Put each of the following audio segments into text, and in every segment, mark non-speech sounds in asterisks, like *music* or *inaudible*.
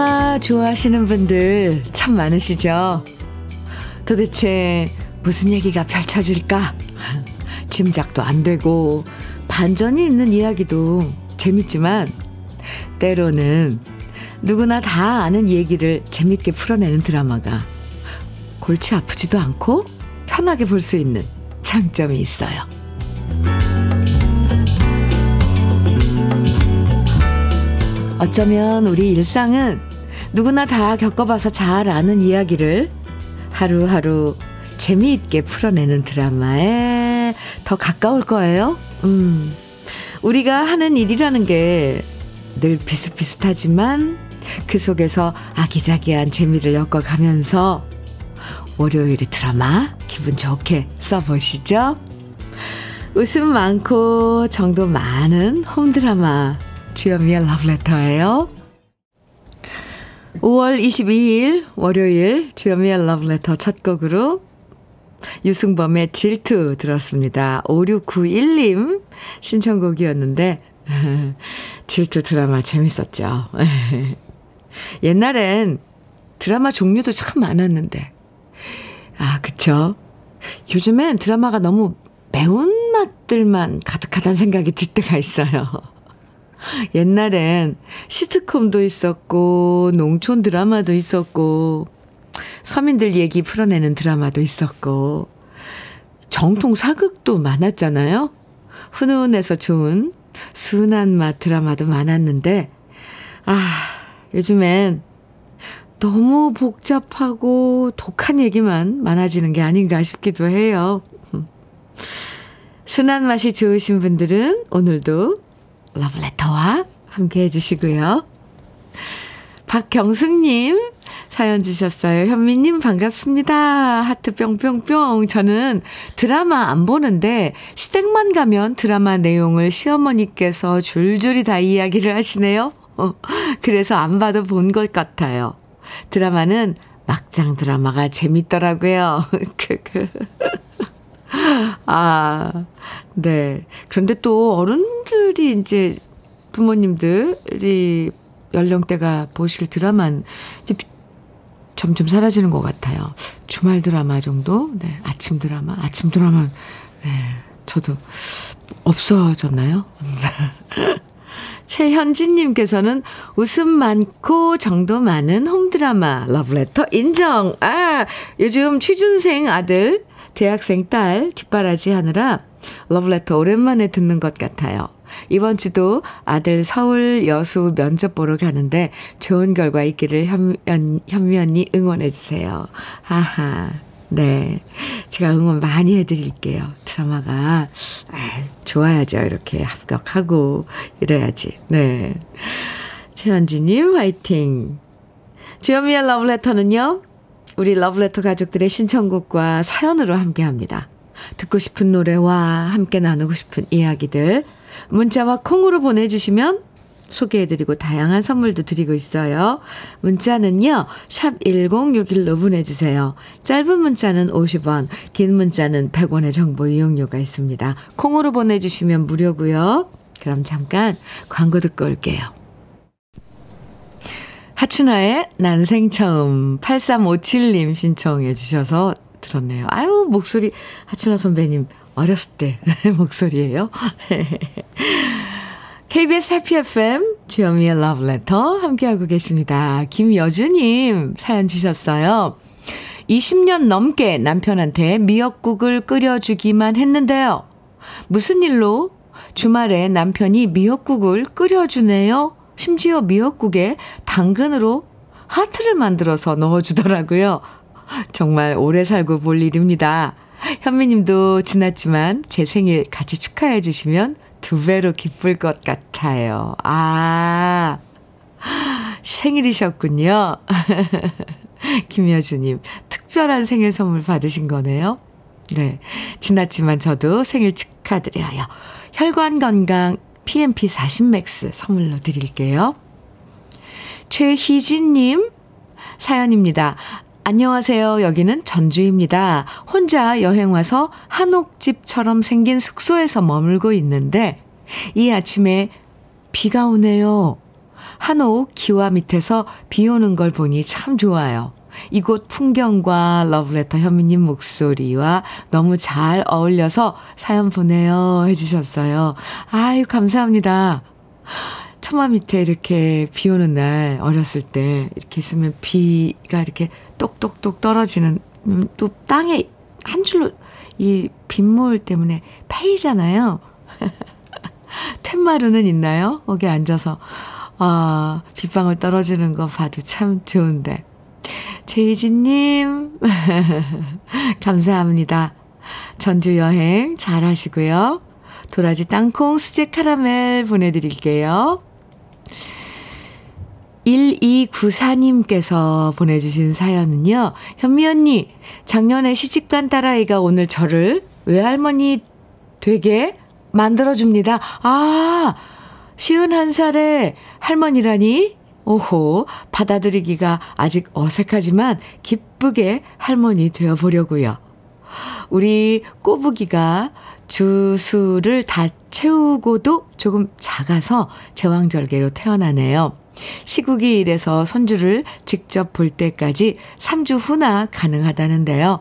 드라마 좋아하시는 분들 참 많으시죠? 도대체 무슨 얘기가 펼쳐질까? 짐작도 안 되고 반전이 있는 이야기도 재밌지만 때로는 누구나 다 아는 얘기를 재밌게 풀어내는 드라마가 골치 아프지도 않고 편하게 볼 수 있는 장점이 있어요. 어쩌면 우리 일상은 누구나 다 겪어봐서 잘 아는 이야기를 하루하루 재미있게 풀어내는 드라마에 더 가까울 거예요. 음. 우리가 하는 일이라는 게 늘 비슷비슷하지만 그 속에서 아기자기한 재미를 엮어가면서 월요일의 드라마 기분 좋게 써보시죠. 웃음 많고 정도 많은 홈드라마 주현미의 러브레터예요. 5월 22일 월요일 주현미의 러브레터 첫 곡으로 유승범의 질투 들었습니다. 5691님 신청곡이었는데 *laughs* 질투 드라마 재밌었죠. *laughs* 옛날엔 드라마 종류도 참 많았는데 아 그쵸 요즘엔 드라마가 너무 매운 맛들만 가득하다는 생각이 들 때가 있어요. *laughs* 옛날엔 시트콤도 있었고, 농촌 드라마도 있었고, 서민들 얘기 풀어내는 드라마도 있었고, 정통 사극도 많았잖아요. 훈훈해서 좋은 순한 맛 드라마도 많았는데, 아, 요즘엔 너무 복잡하고 독한 얘기만 많아지는 게 아닌가 싶기도 해요. *laughs* 순한 맛이 좋으신 분들은 오늘도 러브레터와 함께 해주시고요. 박경숙님 사연 주셨어요. 현미님 반갑습니다. 하트 뿅뿅뿅. 저는 드라마 안 보는데 시댁만 가면 드라마 내용을 시어머니께서 줄줄이 다 이야기를 하시네요. 어, 그래서 안 봐도 본 것 같아요. 드라마는 막장 드라마가 재밌더라고요. *laughs* 아, 네. 그런데 또 어른 들이 이제 부모님들이 연령대가 보실 드라마는 이제 점점 사라지는 것 같아요. 주말 드라마 정도? 네. 아침 드라마? 아침 드라마, 네. 저도 없어졌나요? *laughs* 최현진님께서는 웃음 많고 정도 많은 홈드라마 러브레터 인정. 아, 요즘 취준생 아들 대학생 딸 뒷바라지 하느라 러브레터 오랜만에 듣는 것 같아요. 이번 주도 아들 서울 여수 면접 보러 가는데 좋은 결과 있기를 현면, 현면이 응원해주세요. 하하. 네. 제가 응원 많이 해드릴게요. 드라마가, 아, 좋아야죠. 이렇게 합격하고 이래야지. 네. 최현지님, 화이팅. 주현미의 러브레터는요, 우리 러브레터 가족들의 신청곡과 사연으로 함께 합니다. 듣고 싶은 노래와 함께 나누고 싶은 이야기들 문자와 콩으로 보내주시면 소개해드리고 다양한 선물도 드리고 있어요. 문자는요, 샵 1061로 보내주세요. 짧은 문자는 50원, 긴 문자는 100원의 정보 이용료가 있습니다. 콩으로 보내주시면 무료고요. 그럼 잠깐 광고 듣고 올게요. 하춘아의 난생 처음 8357님 신청해 주셔서 들었네요. 아유, 목소리 하춘아 선배님 어렸을 때 *laughs* 목소리예요. *laughs* KBS 해피 FM 주현미의 러브레터 함께하고 계십니다. 김여주님 사연 주셨어요. 20년 넘게 남편한테 미역국을 끓여주기만 했는데요. 무슨 일로 주말에 남편이 미역국을 끓여주네요. 심지어 미역국에 당근으로 하트를 만들어서 넣어주더라고요. 정말 오래 살고 볼 일입니다. 현미님도 지났지만 제 생일 같이 축하해 주시면 두 배로 기쁠 것 같아요. 아, 생일이셨군요. *laughs* 김여주님, 특별한 생일 선물 받으신 거네요. 네. 지났지만 저도 생일 축하드려요. 혈관 건강 PMP 40 맥스 선물로 드릴게요. 최희진님 사연입니다. 안녕하세요. 여기는 전주입니다. 혼자 여행 와서 한옥집처럼 생긴 숙소에서 머물고 있는데 이 아침에 비가 오네요. 한옥 기와 밑에서 비 오는 걸 보니 참 좋아요. 이곳 풍경과 러브레터 현미님 목소리와 너무 잘 어울려서 사연 보내요 해주셨어요. 아유, 감사합니다. 처마 밑에 이렇게 비 오는 날 어렸을 때 이렇게 있으면 비가 이렇게 똑똑똑 떨어지는 음, 또 땅에 한 줄로 이 빗물 때문에 패이잖아요. *laughs* 툇마루는 있나요? 거기 앉아서 아, 빗방울 떨어지는 거 봐도 참 좋은데. 최희진님, *laughs* 감사합니다. 전주 여행 잘 하시고요. 도라지 땅콩 수제 카라멜 보내드릴게요. 1294님께서 보내주신 사연은요. 현미 언니, 작년에 시집간 딸아이가 오늘 저를 외할머니 되게 만들어줍니다. 아, 쉬운 한 살의 할머니라니? 오호, 받아들이기가 아직 어색하지만 기쁘게 할머니 되어보려고요. 우리 꼬부기가 주수를 다 채우고도 조금 작아서 제왕절개로 태어나네요. 시국이 이래서 손주를 직접 볼 때까지 3주 후나 가능하다는데요.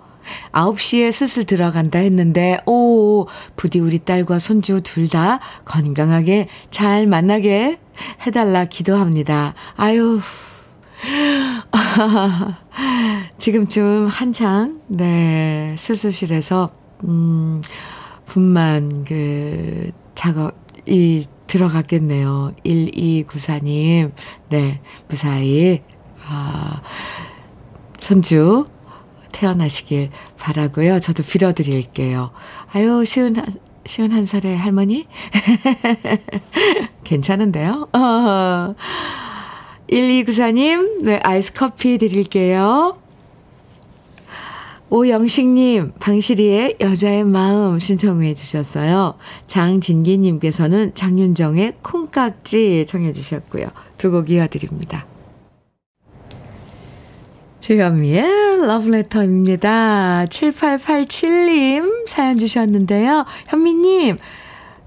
9시에 수술 들어간다 했는데, 오, 부디 우리 딸과 손주 둘 다 건강하게 잘 만나게 해달라 기도합니다. 아유. *laughs* 지금쯤 한창, 네, 수술실에서, 음, 분만 그 작업 이 들어갔겠네요. 1294님, 네, 무사히, 아, 손주 태어나시길 바라고요. 저도 빌어드릴게요. 아유, 쉬운, 쉬운 한 살의 할머니? *laughs* 괜찮은데요? *laughs* 어. 1294님, 네, 아이스 커피 드릴게요. 오영식님, 방실이의 여자의 마음 신청해 주셨어요. 장진기님께서는 장윤정의 콩깍지 청해 주셨고요. 두 곡 이어드립니다. 주현미의 러브레터입니다. 7887님 사연 주셨는데요. 현미님,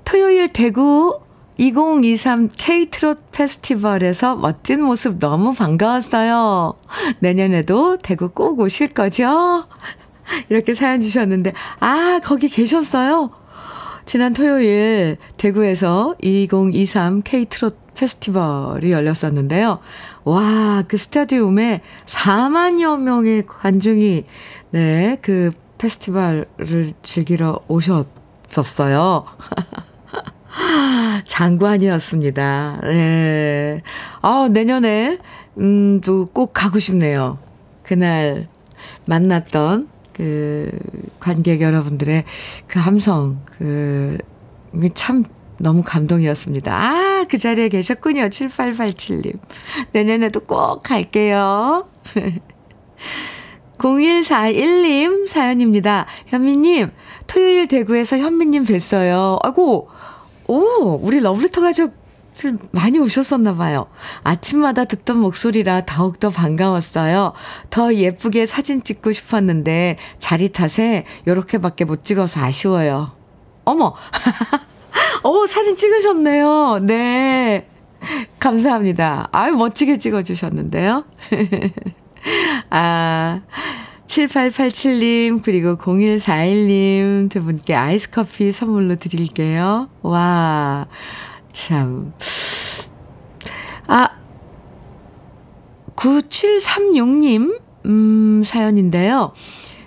토요일 대구 2023 K트롯 페스티벌에서 멋진 모습 너무 반가웠어요. 내년에도 대구 꼭 오실 거죠? 이렇게 사연 주셨는데, 아, 거기 계셨어요? 지난 토요일 대구에서 2023 K트롯 페스티벌이 열렸었는데요. 와, 그 스타디움에 4만여 명의 관중이, 네, 그 페스티벌을 즐기러 오셨었어요. *laughs* *gasps* 장관이었습니다. 네. 아, 내년에, 음, 또 꼭 가고 싶네요. 그날 만났던 그 관객 여러분들의 그 함성, 그, 참 너무 감동이었습니다. 아, 그 자리에 계셨군요. 7887님. 내년에도 꼭 갈게요. *laughs* 0141님 사연입니다. 현미님, 토요일 대구에서 현미님 뵀어요. 아이고, 오, 우리 러브레터 가족 많이 오셨었나 봐요. 아침마다 듣던 목소리라 더욱더 반가웠어요. 더 예쁘게 사진 찍고 싶었는데 자리 탓에 요렇게밖에 못 찍어서 아쉬워요. 어머! *laughs* 어, 사진 찍으셨네요. 네. 감사합니다. 아유, 멋지게 찍어 주셨는데요. *laughs* 아, 7887님, 그리고 0141님 두 분께 아이스 커피 선물로 드릴게요. 와, 참. 아, 9736님, 음, 사연인데요.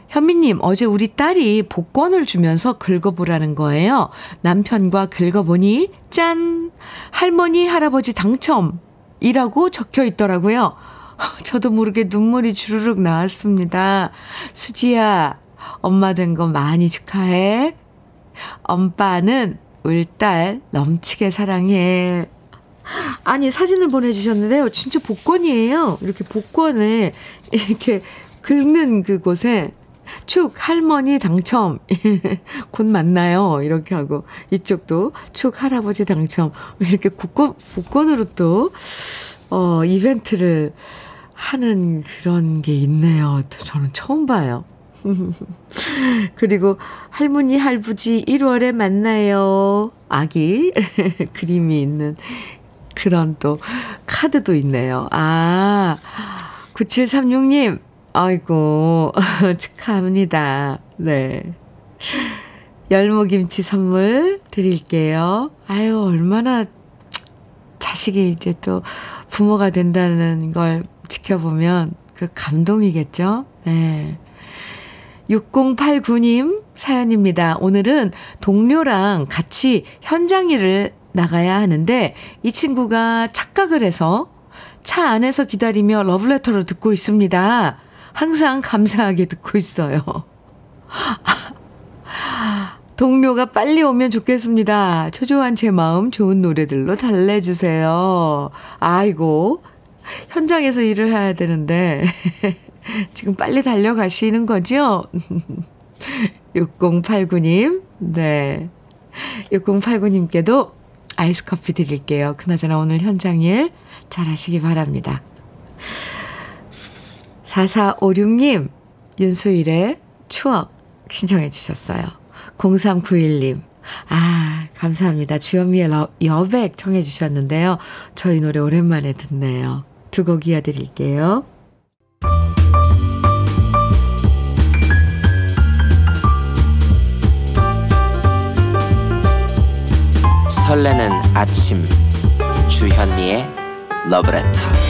현미님, 어제 우리 딸이 복권을 주면서 긁어보라는 거예요. 남편과 긁어보니, 짠! 할머니, 할아버지 당첨 이라고 적혀 있더라고요. *laughs* 저도 모르게 눈물이 주르륵 나왔습니다. 수지야, 엄마 된 거 많이 축하해. 엄빠는 울딸 넘치게 사랑해. 아니, 사진을 보내주셨는데요. 진짜 복권이에요. 이렇게 복권에 이렇게 긁는 그곳에 축 할머니 당첨 *laughs* 곧 만나요 이렇게 하고 이쪽도 축 할아버지 당첨 이렇게 복권 복권으로 또 어, 이벤트를 하는 그런 게 있네요. 저는 처음 봐요. *laughs* 그리고 할머니 할부지 1월에 만나요. 아기 *laughs* 그림이 있는 그런 또 카드도 있네요. 아, 9736님, 아이고, *laughs* 축하합니다. 네. 열무김치 선물 드릴게요. 아유, 얼마나 자식이 이제 또 부모가 된다는 걸 지켜보면 그 감동이겠죠? 네. 6089님 사연입니다. 오늘은 동료랑 같이 현장 일을 나가야 하는데 이 친구가 착각을 해서 차 안에서 기다리며 러브레터를 듣고 있습니다. 항상 감사하게 듣고 있어요. *laughs* 동료가 빨리 오면 좋겠습니다. 초조한 제 마음 좋은 노래들로 달래주세요. 아이고, *laughs* 현장에서 일을 해야 되는데, *laughs* 지금 빨리 달려가시는 거죠? *laughs* 6089님, 네. 6089님께도 아이스 커피 드릴게요. 그나저나 오늘 현장 일 잘하시기 바랍니다. 4456님, 윤수일의 추억 신청해 주셨어요. 0391님, 아, 감사합니다. 주현미의 러, 여백 청해 주셨는데요. 저희 노래 오랜만에 듣네요. 두 곡 이어드릴게요. 설레는 아침 주현미의 러브레터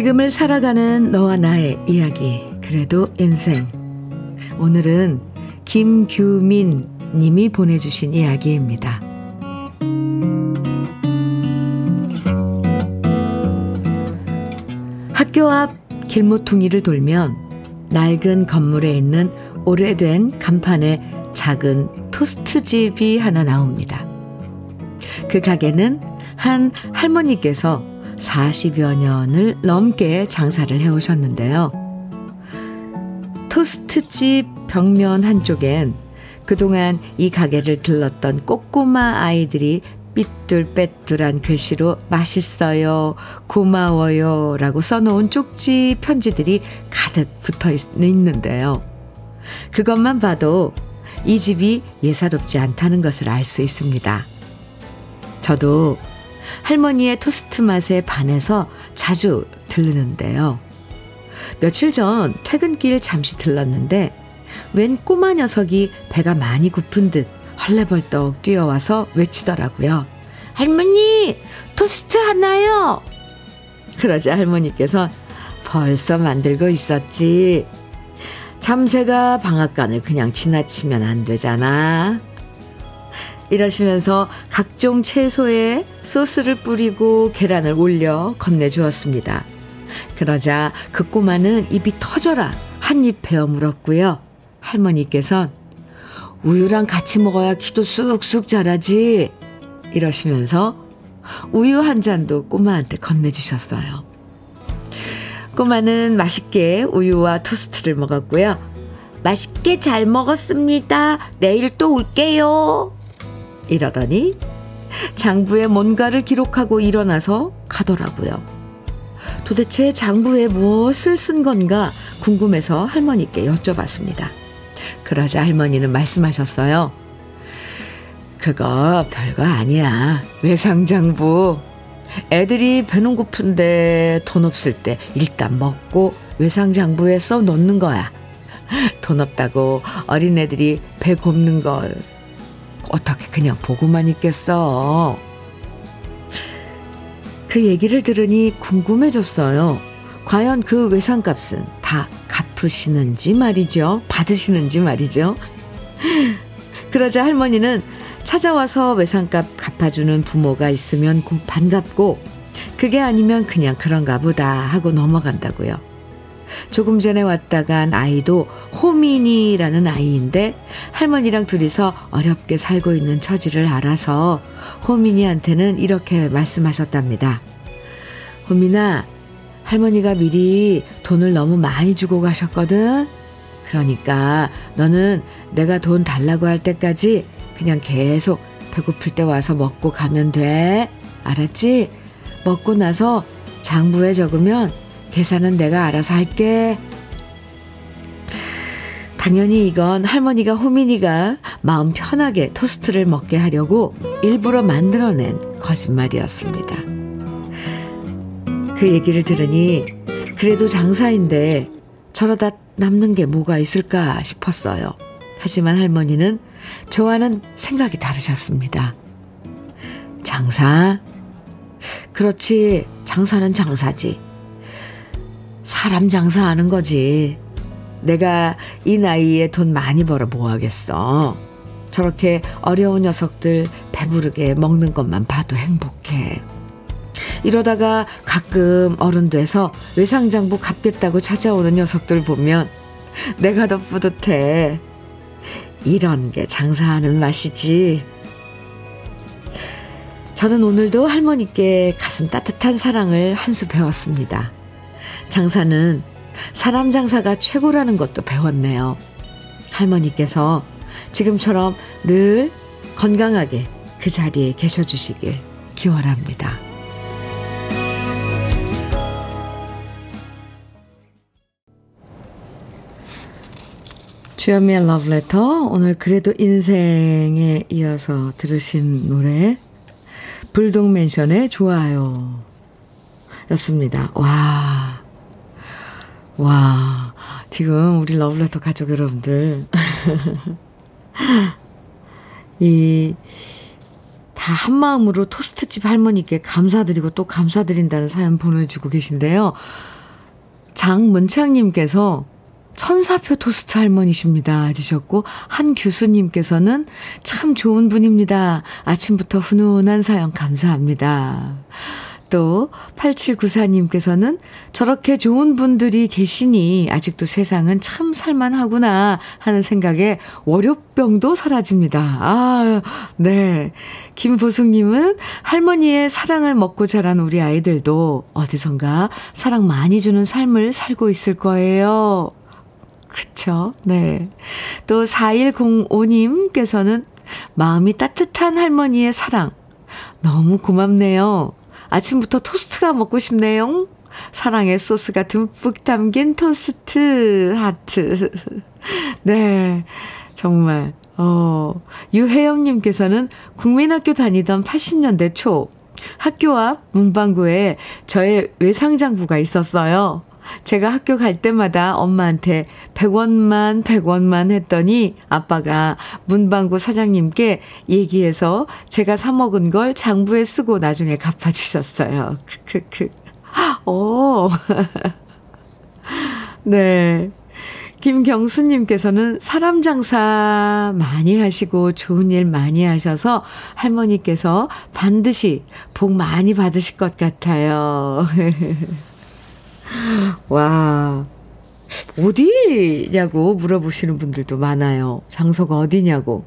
지금을 살아가는 너와 나의 이야기 그래도 인생 오늘은 김규민 님이 보내주신 이야기입니다. 학교 앞 길모퉁이를 돌면 낡은 건물에 있는 오래된 간판에 작은 토스트집이 하나 나옵니다. 그 가게는 한 할머니께서 40여 년을 넘게 장사를 해오셨는데요. 토스트집 벽면 한쪽엔 그동안 이 가게를 들렀던 꼬꼬마 아이들이 삐뚤빼뚤한 글씨로 맛있어요, 고마워요 라고 써놓은 쪽지 편지들이 가득 붙어 있는데요. 그것만 봐도 이 집이 예사롭지 않다는 것을 알 수 있습니다. 저도 할머니의 토스트 맛에 반해서 자주 들르는데요. 며칠 전 퇴근길 잠시 들렀는데 웬 꼬마 녀석이 배가 많이 고픈 듯 헐레벌떡 뛰어와서 외치더라고요. 할머니, 토스트 하나요? 그러자 할머니께서 벌써 만들고 있었지. 참새가 방앗간을 그냥 지나치면 안 되잖아. 이러시면서 각종 채소에 소스를 뿌리고 계란을 올려 건네주었습니다. 그러자 그 꼬마는 입이 터져라 한 입 베어 물었고요. 할머니께선 우유랑 같이 먹어야 키도 쑥쑥 자라지. 이러시면서 우유 한 잔도 꼬마한테 건네주셨어요. 꼬마는 맛있게 우유와 토스트를 먹었고요. 맛있게 잘 먹었습니다. 내일 또 올게요. 이러더니 장부에 뭔가를 기록하고 일어나서 가더라고요. 도대체 장부에 무엇을 쓴 건가 궁금해서 할머니께 여쭤봤습니다. 그러자 할머니는 말씀하셨어요. 그거 별거 아니야. 외상장부. 애들이 배는 고픈데 돈 없을 때 일단 먹고 외상장부에 써 놓는 거야. 돈 없다고 어린애들이 배 곱는 걸 어떻게 그냥 보고만 있겠어. 그 얘기를 들으니 궁금해졌어요. 과연 그 외상값은 다 갚으시는지 말이죠. 받으시는지 말이죠. *laughs* 그러자 할머니는 찾아와서 외상값 갚아주는 부모가 있으면 반갑고 그게 아니면 그냥 그런가 보다 하고 넘어간다고요. 조금 전에 왔다 간 아이도 호민이라는 아이인데 할머니랑 둘이서 어렵게 살고 있는 처지를 알아서 호민이한테는 이렇게 말씀하셨답니다. 호민아, 할머니가 미리 돈을 너무 많이 주고 가셨거든. 그러니까 너는 내가 돈 달라고 할 때까지 그냥 계속 배고플 때 와서 먹고 가면 돼. 알았지? 먹고 나서 장부에 적으면 계산은 내가 알아서 할게. 당연히 이건 할머니가 호민이가 마음 편하게 토스트를 먹게 하려고 일부러 만들어낸 거짓말이었습니다. 그 얘기를 들으니 그래도 장사인데 저러다 남는 게 뭐가 있을까 싶었어요. 하지만 할머니는 저와는 생각이 다르셨습니다. 장사? 그렇지, 장사는 장사지. 사람 장사하는 거지. 내가 이 나이에 돈 많이 벌어 뭐 하겠어. 저렇게 어려운 녀석들 배부르게 먹는 것만 봐도 행복해. 이러다가 가끔 어른 돼서 외상장부 갚겠다고 찾아오는 녀석들 보면 내가 더 뿌듯해. 이런 게 장사하는 맛이지. 저는 오늘도 할머니께 가슴 따뜻한 사랑을 한 수 배웠습니다. 장사는 사람 장사가 최고라는 것도 배웠네요. 할머니께서 지금처럼 늘 건강하게 그 자리에 계셔 주시길 기원합니다. 주현미의 러브레터 오늘 그래도 인생에 이어서 들으신 노래 불독맨션의 좋아요 였습니다. 와. 와. 지금 우리 러브레터 가족 여러분들 *laughs* 이 다 한마음으로 토스트집 할머니께 감사드리고 또 감사드린다는 사연 보내주고 계신데요. 장문창님께서 천사표 토스트 할머니십니다. 해주셨고, 한 교수님께서는 참 좋은 분입니다. 아침부터 훈훈한 사연 감사합니다. 또 8794님께서는 저렇게 좋은 분들이 계시니 아직도 세상은 참 살만하구나 하는 생각에 월요병도 사라집니다. 아, 네. 김보숙님은 할머니의 사랑을 먹고 자란 우리 아이들도 어디선가 사랑 많이 주는 삶을 살고 있을 거예요. 그쵸? 네. 또 4105님께서는 마음이 따뜻한 할머니의 사랑. 너무 고맙네요. 아침부터 토스트가 먹고 싶네요. 사랑의 소스가 듬뿍 담긴 토스트 하트. *laughs* 네. 정말. 어, 유혜영님께서는 국민학교 다니던 80년대 초 학교 앞 문방구에 저의 외상장부가 있었어요. 제가 학교 갈 때마다 엄마한테 100원만 100원만 했더니 아빠가 문방구 사장님께 얘기해서 제가 사 먹은 걸 장부에 쓰고 나중에 갚아주셨어요. 크크크. 오. *laughs* 네. 김경수님께서는 사람 장사 많이 하시고 좋은 일 많이 하셔서 할머니께서 반드시 복 많이 받으실 것 같아요. *laughs* 와. 어디냐고 물어보시는 분들도 많아요. 장소가 어디냐고.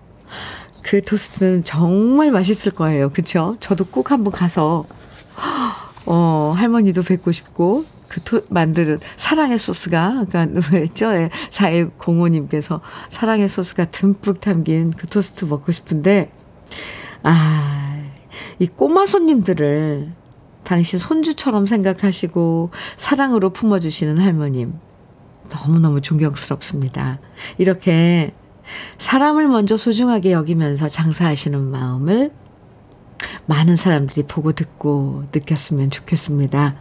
그 토스트는 정말 맛있을 거예요. 그쵸? 저도 꼭 한번 가서, 어, 할머니도 뵙고 싶고, 그 토, 만드는 사랑의 소스가, 아까 그랬죠? 4105님께서 사랑의 소스가 듬뿍 담긴 그 토스트 먹고 싶은데, 아, 이 꼬마 손님들을 당신 손주처럼 생각하시고 사랑으로 품어주시는 할머님. 너무너무 존경스럽습니다. 이렇게 사람을 먼저 소중하게 여기면서 장사하시는 마음을 많은 사람들이 보고 듣고 느꼈으면 좋겠습니다.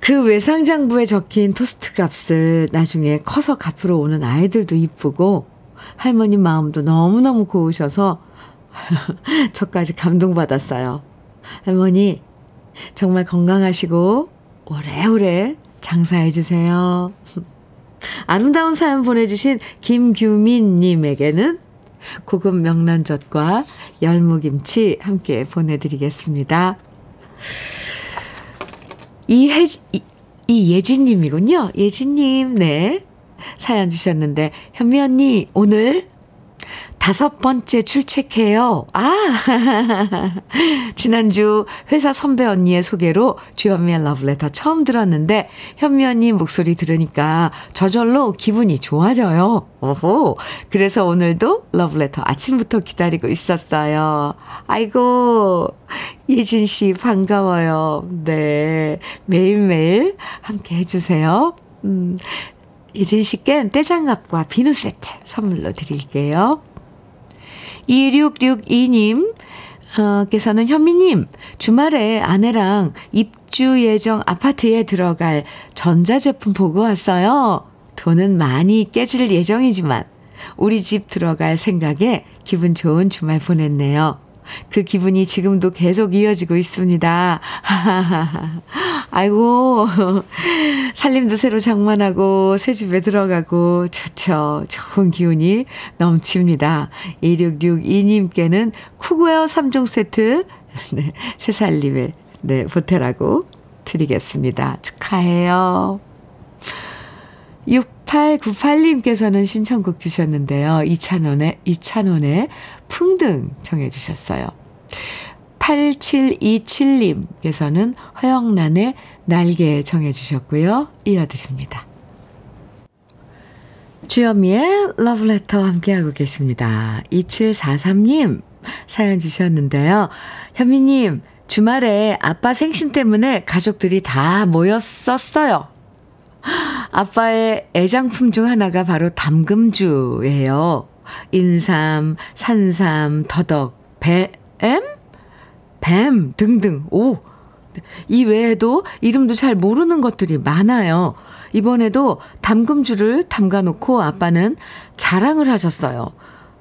그 외상장부에 적힌 토스트 값을 나중에 커서 갚으러 오는 아이들도 이쁘고 할머니 마음도 너무너무 고우셔서 *laughs* 저까지 감동받았어요. 할머니, 정말 건강하시고 오래오래 장사해 주세요. *laughs* 아름다운 사연 보내주신 김규민님에게는 고급 명란젓과 열무김치 함께 보내드리겠습니다. 이혜, 이, 이예진님이군요. 예진님, 네. 사연 주셨는데, 현미 언니, 오늘 다섯 번째 출첵해요. 아, *laughs* 지난주 회사 선배 언니의 소개로 주현미의 러브레터 처음 들었는데, 현미 언니 목소리 들으니까 저절로 기분이 좋아져요. 오호. 그래서 오늘도 러브레터 아침부터 기다리고 있었어요. 아이고, 예진 씨 반가워요. 네. 매일매일 함께 해 주세요. 음, 예진 씨께 떼장갑과 비누 세트 선물로 드릴게요. 2662님, 어, 께서는 현미님, 주말에 아내랑 입주 예정 아파트에 들어갈 전자제품 보고 왔어요. 돈은 많이 깨질 예정이지만, 우리 집 들어갈 생각에 기분 좋은 주말 보냈네요. 그 기분이 지금도 계속 이어지고 있습니다. *laughs* 아이고, 살림도 새로 장만하고 새 집에 들어가고 좋죠. 좋은 기운이 넘칩니다. 2662님께는 쿠구웨어 3종 세트, *laughs* 네, 새 살림에, 네, 보태라고 드리겠습니다. 축하해요. 6898님께서는 신청곡 주셨는데요. 이찬원의, 이찬원의 풍등 청해 주셨어요. 8727님께서는 허영란의 날개 정해 주셨고요. 이어드립니다. 주현미의 러브레터 함께하고 계십니다. 2743님 사연 주셨는데요. 현미님, 주말에 아빠 생신 때문에 가족들이 다 모였었어요. 아빠의 애장품 중 하나가 바로 담금주예요. 인삼, 산삼, 더덕, 뱀, 뱀 등등. 오! 이 외에도 이름도 잘 모르는 것들이 많아요. 이번에도 담금주를 담가 놓고 아빠는 자랑을 하셨어요.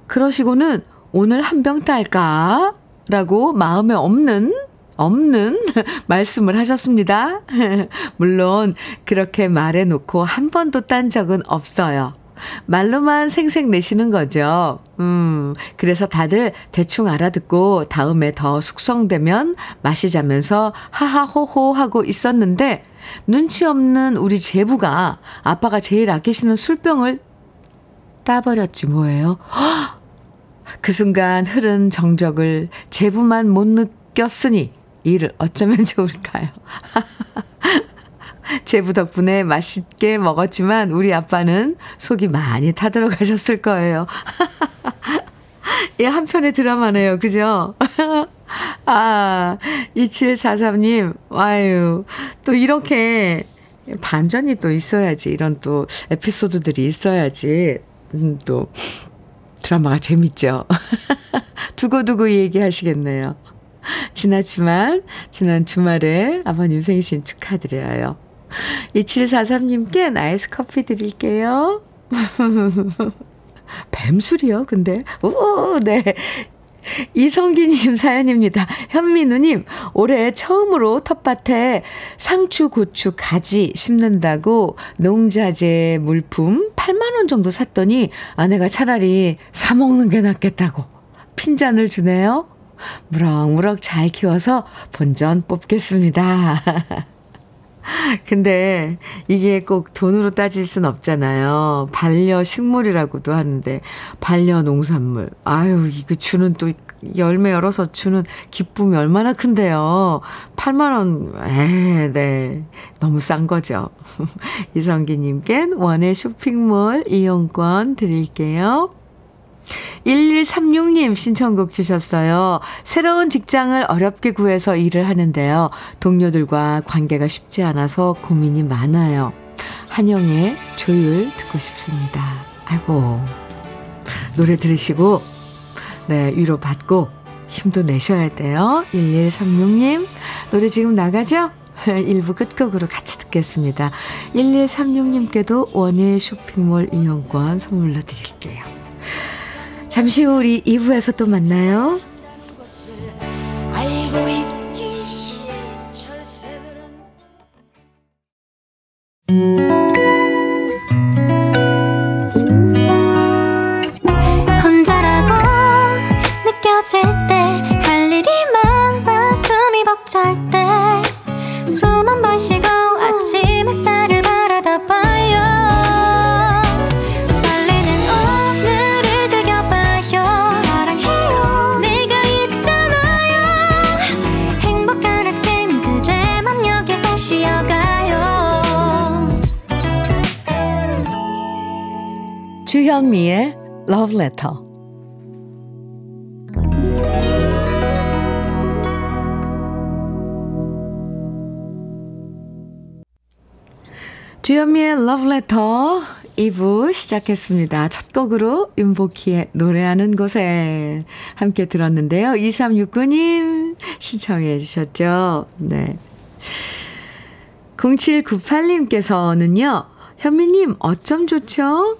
그러시고는 오늘 한 병 딸까? 라고 마음에 없는 없는 *laughs* 말씀을 하셨습니다. *laughs* 물론 그렇게 말해 놓고 한 번도 딴 적은 없어요. 말로만 생색 내시는 거죠. 음, 그래서 다들 대충 알아듣고 다음에 더 숙성되면 마시자면서 하하호호 하고 있었는데 눈치 없는 우리 제부가 아빠가 제일 아끼시는 술병을 따버렸지 뭐예요. *gasps* 그 순간 흐른 정적을 제부만 못 느꼈으니 이를 어쩌면 *laughs* 좋을까요? *laughs* 제부 덕분에 맛있게 먹었지만 우리 아빠는 속이 많이 타들어가셨을 거예요. *laughs* 예, 한편의 드라마네요. 그죠? 아, 2743님, 와우. 또 이렇게 반전이 또 있어야지. 이런 또 에피소드들이 있어야지. 음, 또 드라마가 재밌죠. 두고두고 얘기하시겠네요. 지났지만, 지난 주말에 아버님 생신 축하드려요. 2743님께 나이스 커피 드릴게요. *laughs* 뱀술이요, 근데? 오, 네. 이성기님 사연입니다. 현민우님, 올해 처음으로 텃밭에 상추, 고추, 가지 심는다고 농자재 물품 8만원 정도 샀더니 아내가 차라리 사먹는 게 낫겠다고 핀잔을 주네요. 무럭무럭 잘 키워서 본전 뽑겠습니다. *laughs* 근데 이게 꼭 돈으로 따질 순 없잖아요. 반려 식물이라고도 하는데, 반려 농산물. 아유, 이거 주는 또 열매 열어서 주는 기쁨이 얼마나 큰데요. 8만 원, 에, 네. 너무 싼 거죠. *laughs* 이성기 님께 원의 쇼핑몰 이용권 드릴게요. 1136님 신청곡 주셨어요. 새로운 직장을 어렵게 구해서 일을 하는데요. 동료들과 관계가 쉽지 않아서 고민이 많아요. 한영의 조율 듣고 싶습니다. 아이고. 노래 들으시고, 네, 위로 받고 힘도 내셔야 돼요. 1136님. 노래 지금 나가죠? *laughs* 1부 끝곡으로 같이 듣겠습니다. 1136님께도 원예 쇼핑몰 이용권 선물로 드릴게요. 잠시 후 우리 2부에서 또 만나요. 주현미의 Love Letter. 주현미의 Love Letter 2부 시작했습니다. 첫 곡으로 윤복희의 노래하는 곳에 함께 들었는데요. 2369님 신청해 주셨죠. 네. 0798님께서는요. 현미님 어쩜 좋죠?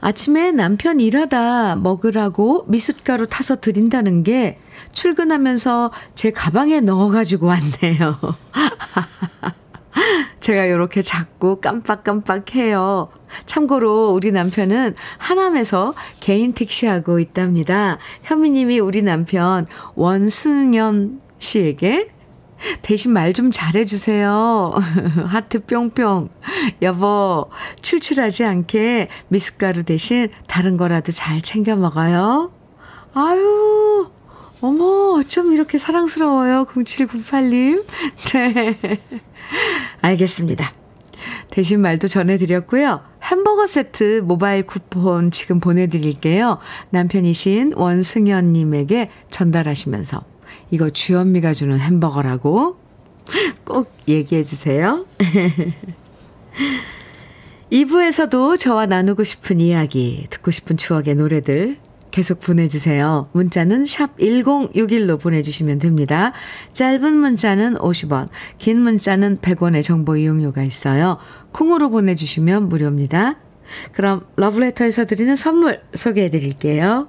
아침에 남편 일하다 먹으라고 미숫가루 타서 드린다는 게 출근하면서 제 가방에 넣어가지고 왔네요. *laughs* 제가 이렇게 자꾸 깜빡깜빡 해요. 참고로 우리 남편은 하남에서 개인 택시하고 있답니다. 현미님이 우리 남편 원승연 씨에게 대신 말 좀 잘해주세요. *laughs* 하트 뿅뿅. 여보, 출출하지 않게 미숫가루 대신 다른 거라도 잘 챙겨 먹어요. 아유, 어머, 어쩜 이렇게 사랑스러워요. 0798님. *laughs* 네. 알겠습니다. 대신 말도 전해드렸고요. 햄버거 세트 모바일 쿠폰 지금 보내드릴게요. 남편이신 원승현님에게 전달하시면서 이거 주현미가 주는 햄버거라고 *laughs* 꼭 얘기해 주세요. *laughs* 2부에서도 저와 나누고 싶은 이야기, 듣고 싶은 추억의 노래들 계속 보내주세요. 문자는 샵 1061로 보내주시면 됩니다. 짧은 문자는 50원, 긴 문자는 100원의 정보 이용료가 있어요. 콩으로 보내주시면 무료입니다. 그럼 러브레터에서 드리는 선물 소개해 드릴게요.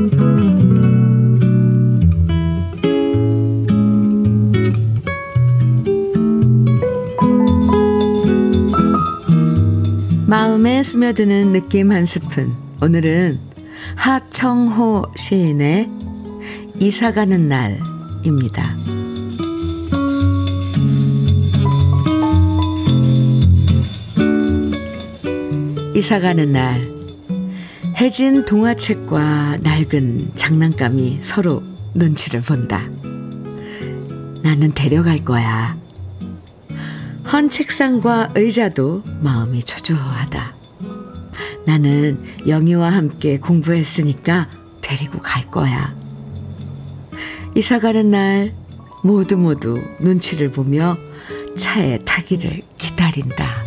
마음에 스며드는 느낌 한 스푼. 오늘은 하청호 시인의 이사가는 날입니다. 이사가는 날. 해진 동화책과 낡은 장난감이 서로 눈치를 본다. 나는 데려갈 거야. 헌 책상과 의자도 마음이 초조하다. 나는 영희와 함께 공부했으니까 데리고 갈 거야. 이사 가는 날 모두 모두 눈치를 보며 차에 타기를 기다린다.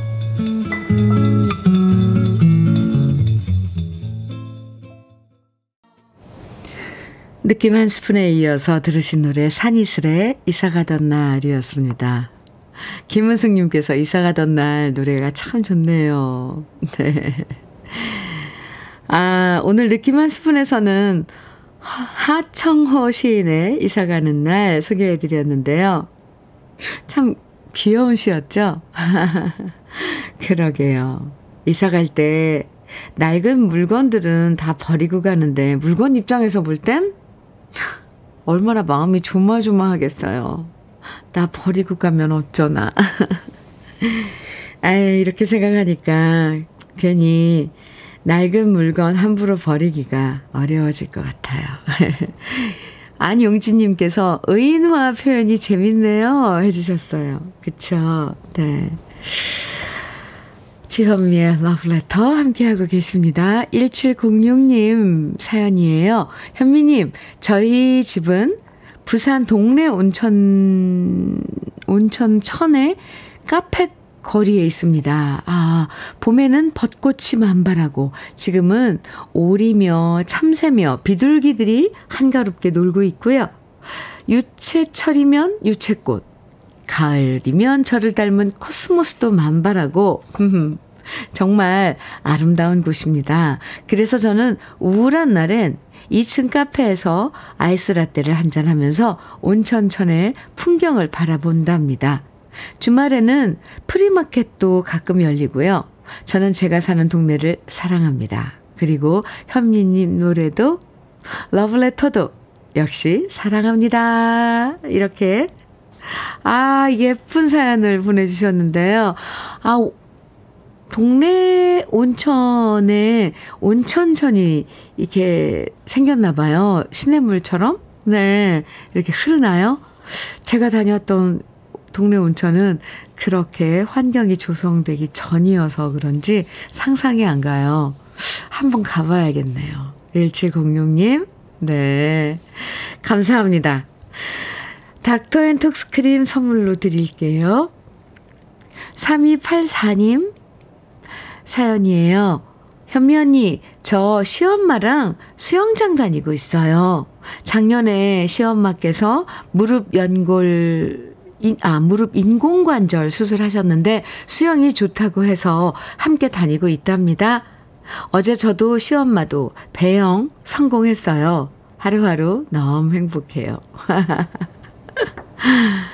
느낌 한 스푼에 이어서 들으신 노래 산이슬의 이사 가던 날이었습니다. *laughs* 김은숙님께서 이사 가던 날 노래가 참 좋네요. *laughs* 네. 아, 오늘 느낌 한 스푼에서는 하청호 시인의 이사 가는 날 소개해 드렸는데요. 참 귀여운 시였죠? *laughs* 그러게요. 이사 갈 때 낡은 물건들은 다 버리고 가는데 물건 입장에서 볼 땐 얼마나 마음이 조마조마하겠어요. 나 버리고 가면 어쩌나. *laughs* 아유, 이렇게 생각하니까 괜히 낡은 물건 함부로 버리기가 어려워질 것 같아요. *laughs* 안용진님께서 의인화 표현이 재밌네요. 해주셨어요. 그쵸? 네. 지현미의 러브레터 함께하고 계십니다. 1706님 사연이에요. 현미님, 저희 집은 부산 동네 온천, 온천천에 카페 거리에 있습니다. 아, 봄에는 벚꽃이 만발하고 지금은 오리며 참새며 비둘기들이 한가롭게 놀고 있고요. 유채철이면 유채꽃, 가을이면 저를 닮은 코스모스도 만발하고 정말 아름다운 곳입니다. 그래서 저는 우울한 날엔 2층 카페에서 아이스 라떼를 한잔 하면서 온천천의 풍경을 바라본답니다. 주말에는 프리마켓도 가끔 열리고요. 저는 제가 사는 동네를 사랑합니다. 그리고 현미님 노래도 러브레터도 역시 사랑합니다. 이렇게 아 예쁜 사연을 보내주셨는데요. 아 동네 온천에 온천천이 이렇게 생겼나 봐요. 시냇물처럼. 네. 이렇게 흐르나요? 제가 다녔던 동네 온천은 그렇게 환경이 조성되기 전이어서 그런지 상상이 안 가요. 한번 가봐야겠네요. 1706님, 네. 감사합니다. 닥터 앤 톡스크림 선물로 드릴게요. 3284님, 사연이에요. 현미 언니, 저 시엄마랑 수영장 다니고 있어요. 작년에 시엄마께서 무릎 연골 인, 아, 무릎 인공관절 수술하셨는데 수영이 좋다고 해서 함께 다니고 있답니다. 어제 저도 시엄마도 배영 성공했어요. 하루하루 너무 행복해요. *laughs*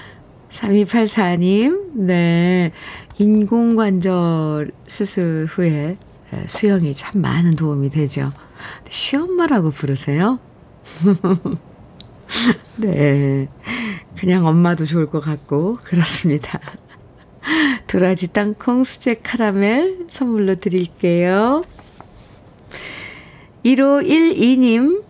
3284님, 네. 인공관절 수술 후에 수영이 참 많은 도움이 되죠. 시엄마라고 부르세요? *laughs* 네. 그냥 엄마도 좋을 것 같고, 그렇습니다. 도라지 땅콩 수제 카라멜 선물로 드릴게요. 1512님,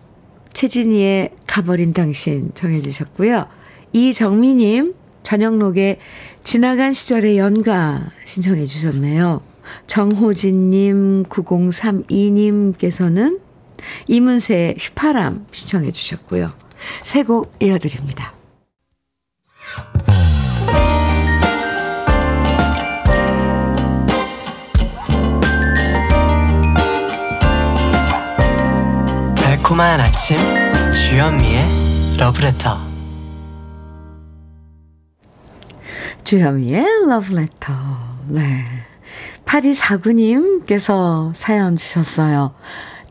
최진희의 가버린 당신 정해주셨고요. 이정미님, 저녁록에 지나간 시절의 연가 신청해 주셨네요. 정호진님, 9032님께서는 이문세의 휘파람 신청해 주셨고요. 세 곡 이어드립니다. 달콤한 아침 주현미의 러브레터 주현미의 러브레터 네 8249님께서 사연 주셨어요.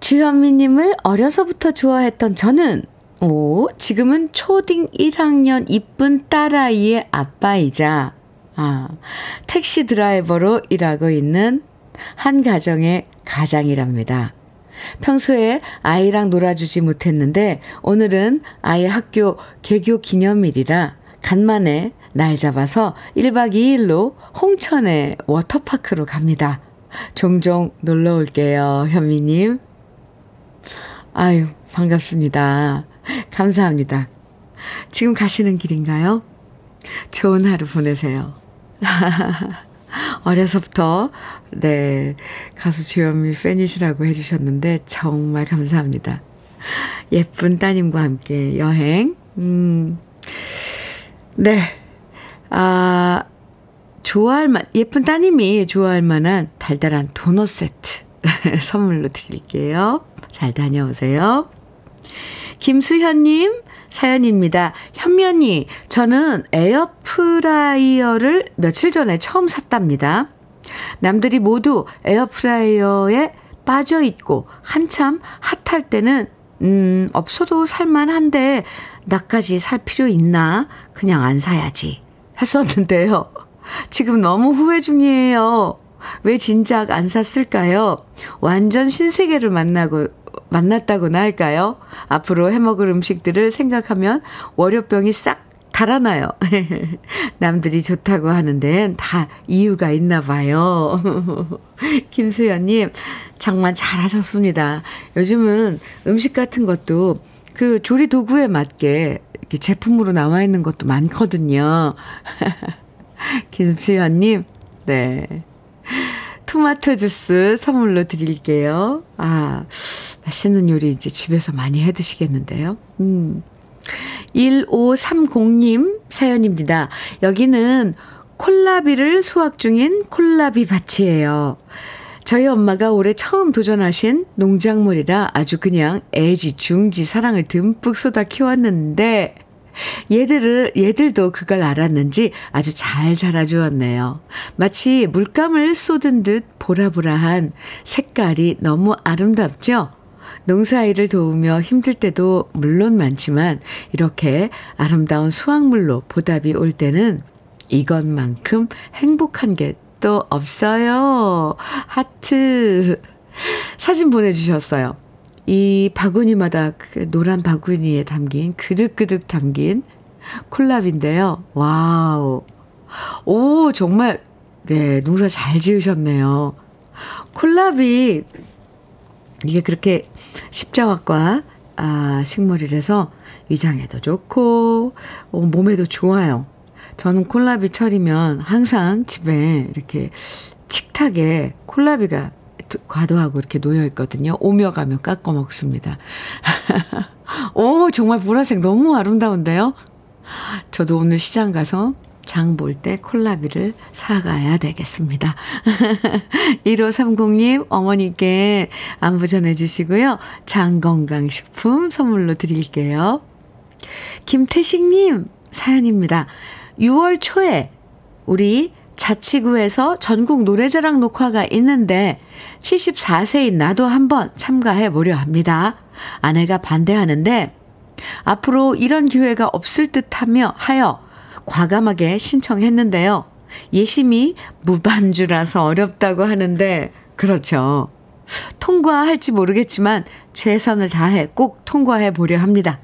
주현미님을 어려서부터 좋아했던 저는 오, 지금은 초딩 1학년 이쁜 딸아이의 아빠이자, 아, 택시 드라이버로 일하고 있는 한 가정의 가장이랍니다. 평소에 아이랑 놀아주지 못했는데, 오늘은 아이 학교 개교 기념일이라 간만에 날 잡아서 1박 2일로 홍천의 워터파크로 갑니다. 종종 놀러 올게요, 현미님. 아유, 반갑습니다. 감사합니다. 지금 가시는 길인가요? 좋은 하루 보내세요. *laughs* 어려서부터, 네, 가수 주현미 팬이시라고 해주셨는데, 정말 감사합니다. 예쁜 따님과 함께 여행, 음, 네. 아, 좋아할 만, 예쁜 따님이 좋아할 만한 달달한 도넛 세트 *laughs* 선물로 드릴게요. 잘 다녀오세요. 김수현님 사연입니다. 현미 언니 저는 에어프라이어를 며칠 전에 처음 샀답니다. 남들이 모두 에어프라이어에 빠져 있고 한참 핫할 때는 음, 없어도 살만한데 나까지 살 필요 있나? 그냥 안 사야지. 했었는데요. 지금 너무 후회 중이에요. 왜 진작 안 샀을까요? 완전 신세계를 만나고, 만났다고나 할까요? 앞으로 해먹을 음식들을 생각하면 월요병이 싹 달아나요. *laughs* 남들이 좋다고 하는 데는 다 이유가 있나 봐요. *laughs* 김수연님, 정말 잘하셨습니다. 요즘은 음식 같은 것도 그 조리 도구에 맞게 이렇게 제품으로 나와 있는 것도 많거든요. *laughs* 김수연님, 네. 토마토 주스 선물로 드릴게요. 아, 맛있는 요리 이제 집에서 많이 해 드시겠는데요. 음. 1530님 사연입니다. 여기는 콜라비를 수확 중인 콜라비 밭이에요. 저희 엄마가 올해 처음 도전하신 농작물이라 아주 그냥 애지 중지 사랑을 듬뿍 쏟아 키웠는데 얘들을, 얘들도 그걸 알았는지 아주 잘 자라주었네요. 마치 물감을 쏟은 듯 보라보라한 색깔이 너무 아름답죠? 농사일을 도우며 힘들 때도 물론 많지만 이렇게 아름다운 수확물로 보답이 올 때는 이것만큼 행복한 게 또 없어요. 하트. 사진 보내주셨어요. 이 바구니마다 그 노란 바구니에 담긴 그득그득 담긴 콜라비인데요. wow. 오, 정말, 네, 농사 잘 지으셨네요. 콜라비, 이게 그렇게 십자화과 아, 식물이라서 위장에도 좋고 어, 몸에도 좋아요. 저는 콜라비 철이면 항상 집에 이렇게 식탁에 콜라비가 과도하고 이렇게 놓여 있거든요. 오며 가며 깎아 먹습니다. *laughs* 오, 정말 보라색 너무 아름다운데요? 저도 오늘 시장 가서 장 볼 때 콜라비를 사가야 되겠습니다. *laughs* 1530님 어머니께 안부 전해주시고요. 장건강식품 선물로 드릴게요. 김태식님 사연입니다. 6월 초에 우리 자치구에서 전국 노래자랑 녹화가 있는데 74세인 나도 한번 참가해 보려 합니다. 아내가 반대하는데 앞으로 이런 기회가 없을 듯 하며 하여 과감하게 신청했는데요. 예심이 무반주라서 어렵다고 하는데, 그렇죠. 통과할지 모르겠지만 최선을 다해 꼭 통과해 보려 합니다.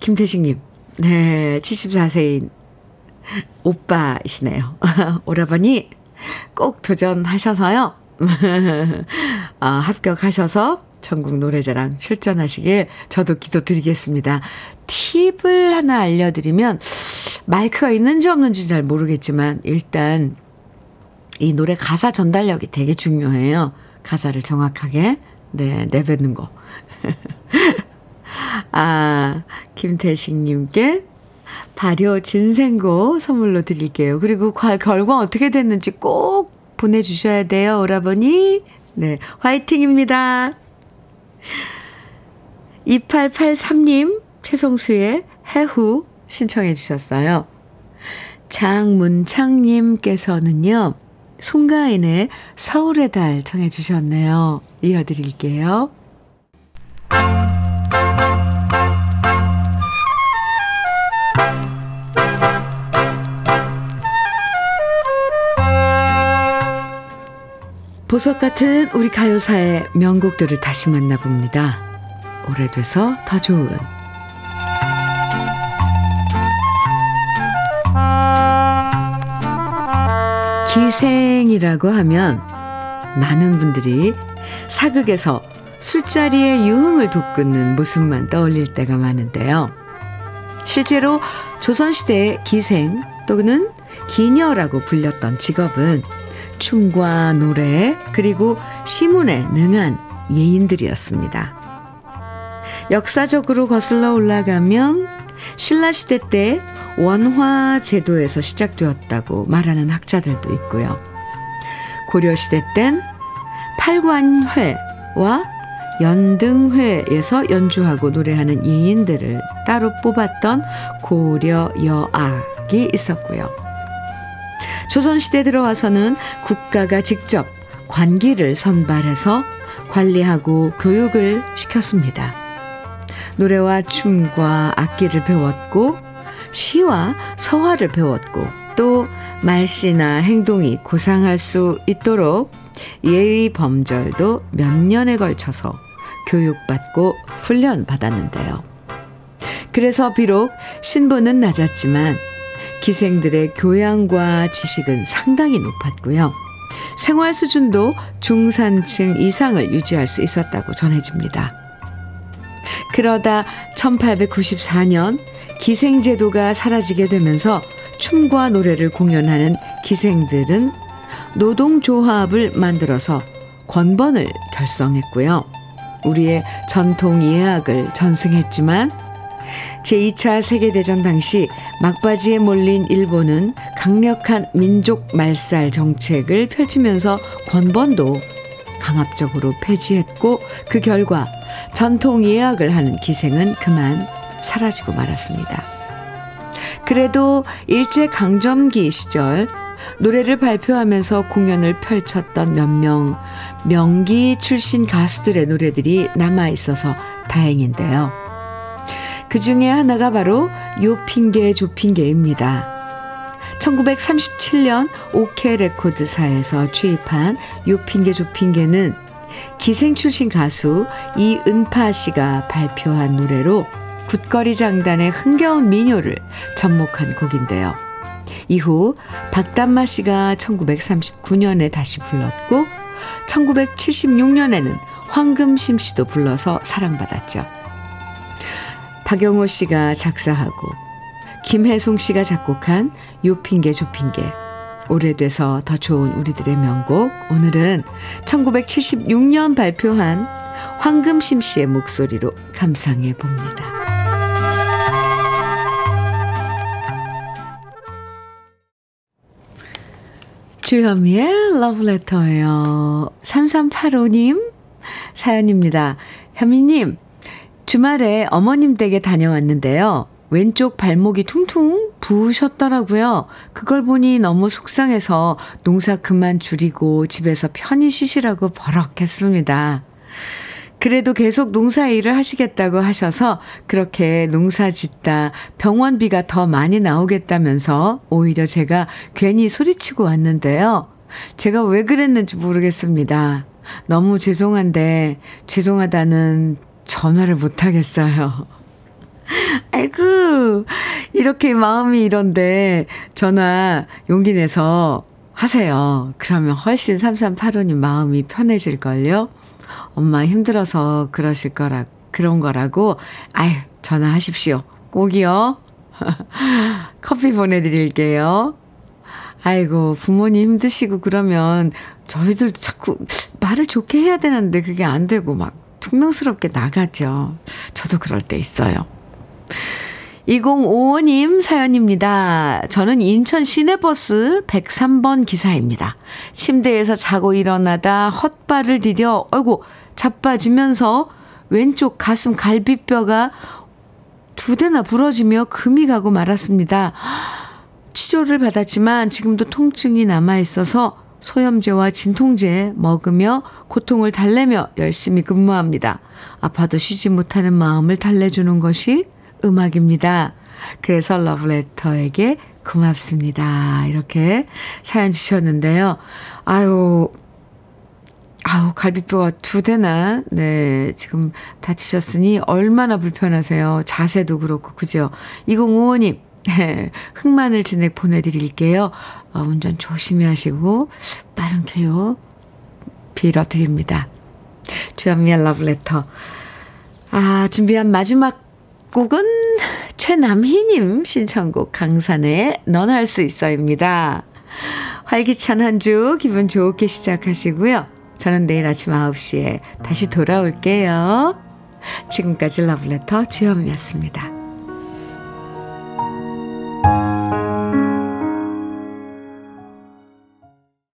김태식님, 네, 74세인 오빠이시네요. *laughs* 오라버니 꼭 도전하셔서요. *laughs* 아, 합격하셔서 전국 노래자랑 출전하시길 저도 기도드리겠습니다. 팁을 하나 알려드리면 마이크가 있는지 없는지 잘 모르겠지만 일단 이 노래 가사 전달력이 되게 중요해요. 가사를 정확하게 네 내뱉는 거. *laughs* 아 김태식님께 발효 진생고 선물로 드릴게요. 그리고 결과 어떻게 됐는지 꼭 보내주셔야 돼요, 오라버니. 네, 화이팅입니다. 2883님, 최성수의 해후 신청해 주셨어요. 장문창님께서는요, 송가인의 서울의 달 청해 주셨네요. 이어드릴게요. 보석 같은 우리 가요사의 명곡들을 다시 만나봅니다. 오래돼서 더 좋은 기생이라고 하면 많은 분들이 사극에서 술자리의 유흥을 돋구는 모습만 떠올릴 때가 많은데요. 실제로 조선시대의 기생 또는 기녀라고 불렸던 직업은 춤과 노래 그리고 시문에 능한 예인들이었습니다. 역사적으로 거슬러 올라가면 신라시대 때 원화 제도에서 시작되었다고 말하는 학자들도 있고요. 고려시대 땐 팔관회와 연등회에서 연주하고 노래하는 예인들을 따로 뽑았던 고려 여악이 있었고요. 조선시대 들어와서는 국가가 직접 관기를 선발해서 관리하고 교육을 시켰습니다. 노래와 춤과 악기를 배웠고 시와 서화를 배웠고 또 말씨나 행동이 고상할 수 있도록 예의 범절도 몇 년에 걸쳐서 교육받고 훈련받았는데요. 그래서 비록 신분은 낮았지만 기생들의 교양과 지식은 상당히 높았고요. 생활 수준도 중산층 이상을 유지할 수 있었다고 전해집니다. 그러다 1894년 기생제도가 사라지게 되면서 춤과 노래를 공연하는 기생들은 노동조합을 만들어서 권번을 결성했고요. 우리의 전통 예학을 전승했지만 제2차 세계대전 당시 막바지에 몰린 일본은 강력한 민족 말살 정책을 펼치면서 권번도 강압적으로 폐지했고 그 결과 전통 예약을 하는 기생은 그만 사라지고 말았습니다. 그래도 일제 강점기 시절 노래를 발표하면서 공연을 펼쳤던 몇 명 명기 출신 가수들의 노래들이 남아 있어서 다행인데요. 그 중에 하나가 바로 요 핑계 조 핑계입니다. 1937년 오케 레코드사에서 취입한 요 핑계 조 핑계는 기생 출신 가수 이은파 씨가 발표한 노래로 굿거리 장단의 흥겨운 민요를 접목한 곡인데요. 이후 박담마 씨가 1939년에 다시 불렀고 1976년에는 황금심 씨도 불러서 사랑받았죠. 박영호 씨가 작사하고 김혜송 씨가 작곡한 요핑계 조핑계 오래돼서 더 좋은 우리들의 명곡 오늘은 1976년 발표한 황금심 씨의 목소리로 감상해 봅니다. 주현미의 러브레터예요. 3385님 사연입니다. 현미님, 주말에 어머님 댁에 다녀왔는데요. 왼쪽 발목이 퉁퉁 부으셨더라고요. 그걸 보니 너무 속상해서 농사 그만 줄이고 집에서 편히 쉬시라고 버럭했습니다. 그래도 계속 농사 일을 하시겠다고 하셔서 그렇게 농사 짓다 병원비가 더 많이 나오겠다면서 오히려 제가 괜히 소리치고 왔는데요. 제가 왜 그랬는지 모르겠습니다. 너무 죄송한데 죄송하다는 전화를 못 하겠어요. 아이고, 이렇게 마음이 이런데 전화 용기 내서 하세요. 그러면 훨씬 3385님 마음이 편해질걸요? 엄마 힘들어서 그러실 거라, 그런 거라고, 아유, 전화하십시오. 꼭이요. *laughs* 커피 보내드릴게요. 아이고, 부모님 힘드시고 그러면 저희들 자꾸 말을 좋게 해야 되는데 그게 안 되고 막 퉁명스럽게 나가죠. 저도 그럴 때 있어요. 2055님 사연입니다. 저는 인천 시내버스 103번 기사입니다. 침대에서 자고 일어나다 헛발을 디뎌, 어이고, 자빠지면서 왼쪽 가슴 갈비뼈가 두 대나 부러지며 금이 가고 말았습니다. 치료를 받았지만 지금도 통증이 남아 있어서 소염제와 진통제 먹으며 고통을 달래며 열심히 근무합니다. 아파도 쉬지 못하는 마음을 달래주는 것이 음악입니다. 그래서 러브레터에게 고맙습니다. 이렇게 사연 주셨는데요. 아유, 아우, 갈비뼈가 두 대나, 네, 지금 다치셨으니 얼마나 불편하세요. 자세도 그렇고, 그죠? 2055님, 네, *laughs* 흑마늘 진액 보내드릴게요. 어, 운전 조심히 하시고, 빠른 쾌요 빌어드립니다. 주현미의 러브레터. 아, 준비한 마지막 곡은 최남희님 신청곡 강산의 넌 할 수 있어입니다. 활기찬 한 주 기분 좋게 시작하시고요. 저는 내일 아침 9시에 다시 돌아올게요. 지금까지 러브레터 주현미였습니다.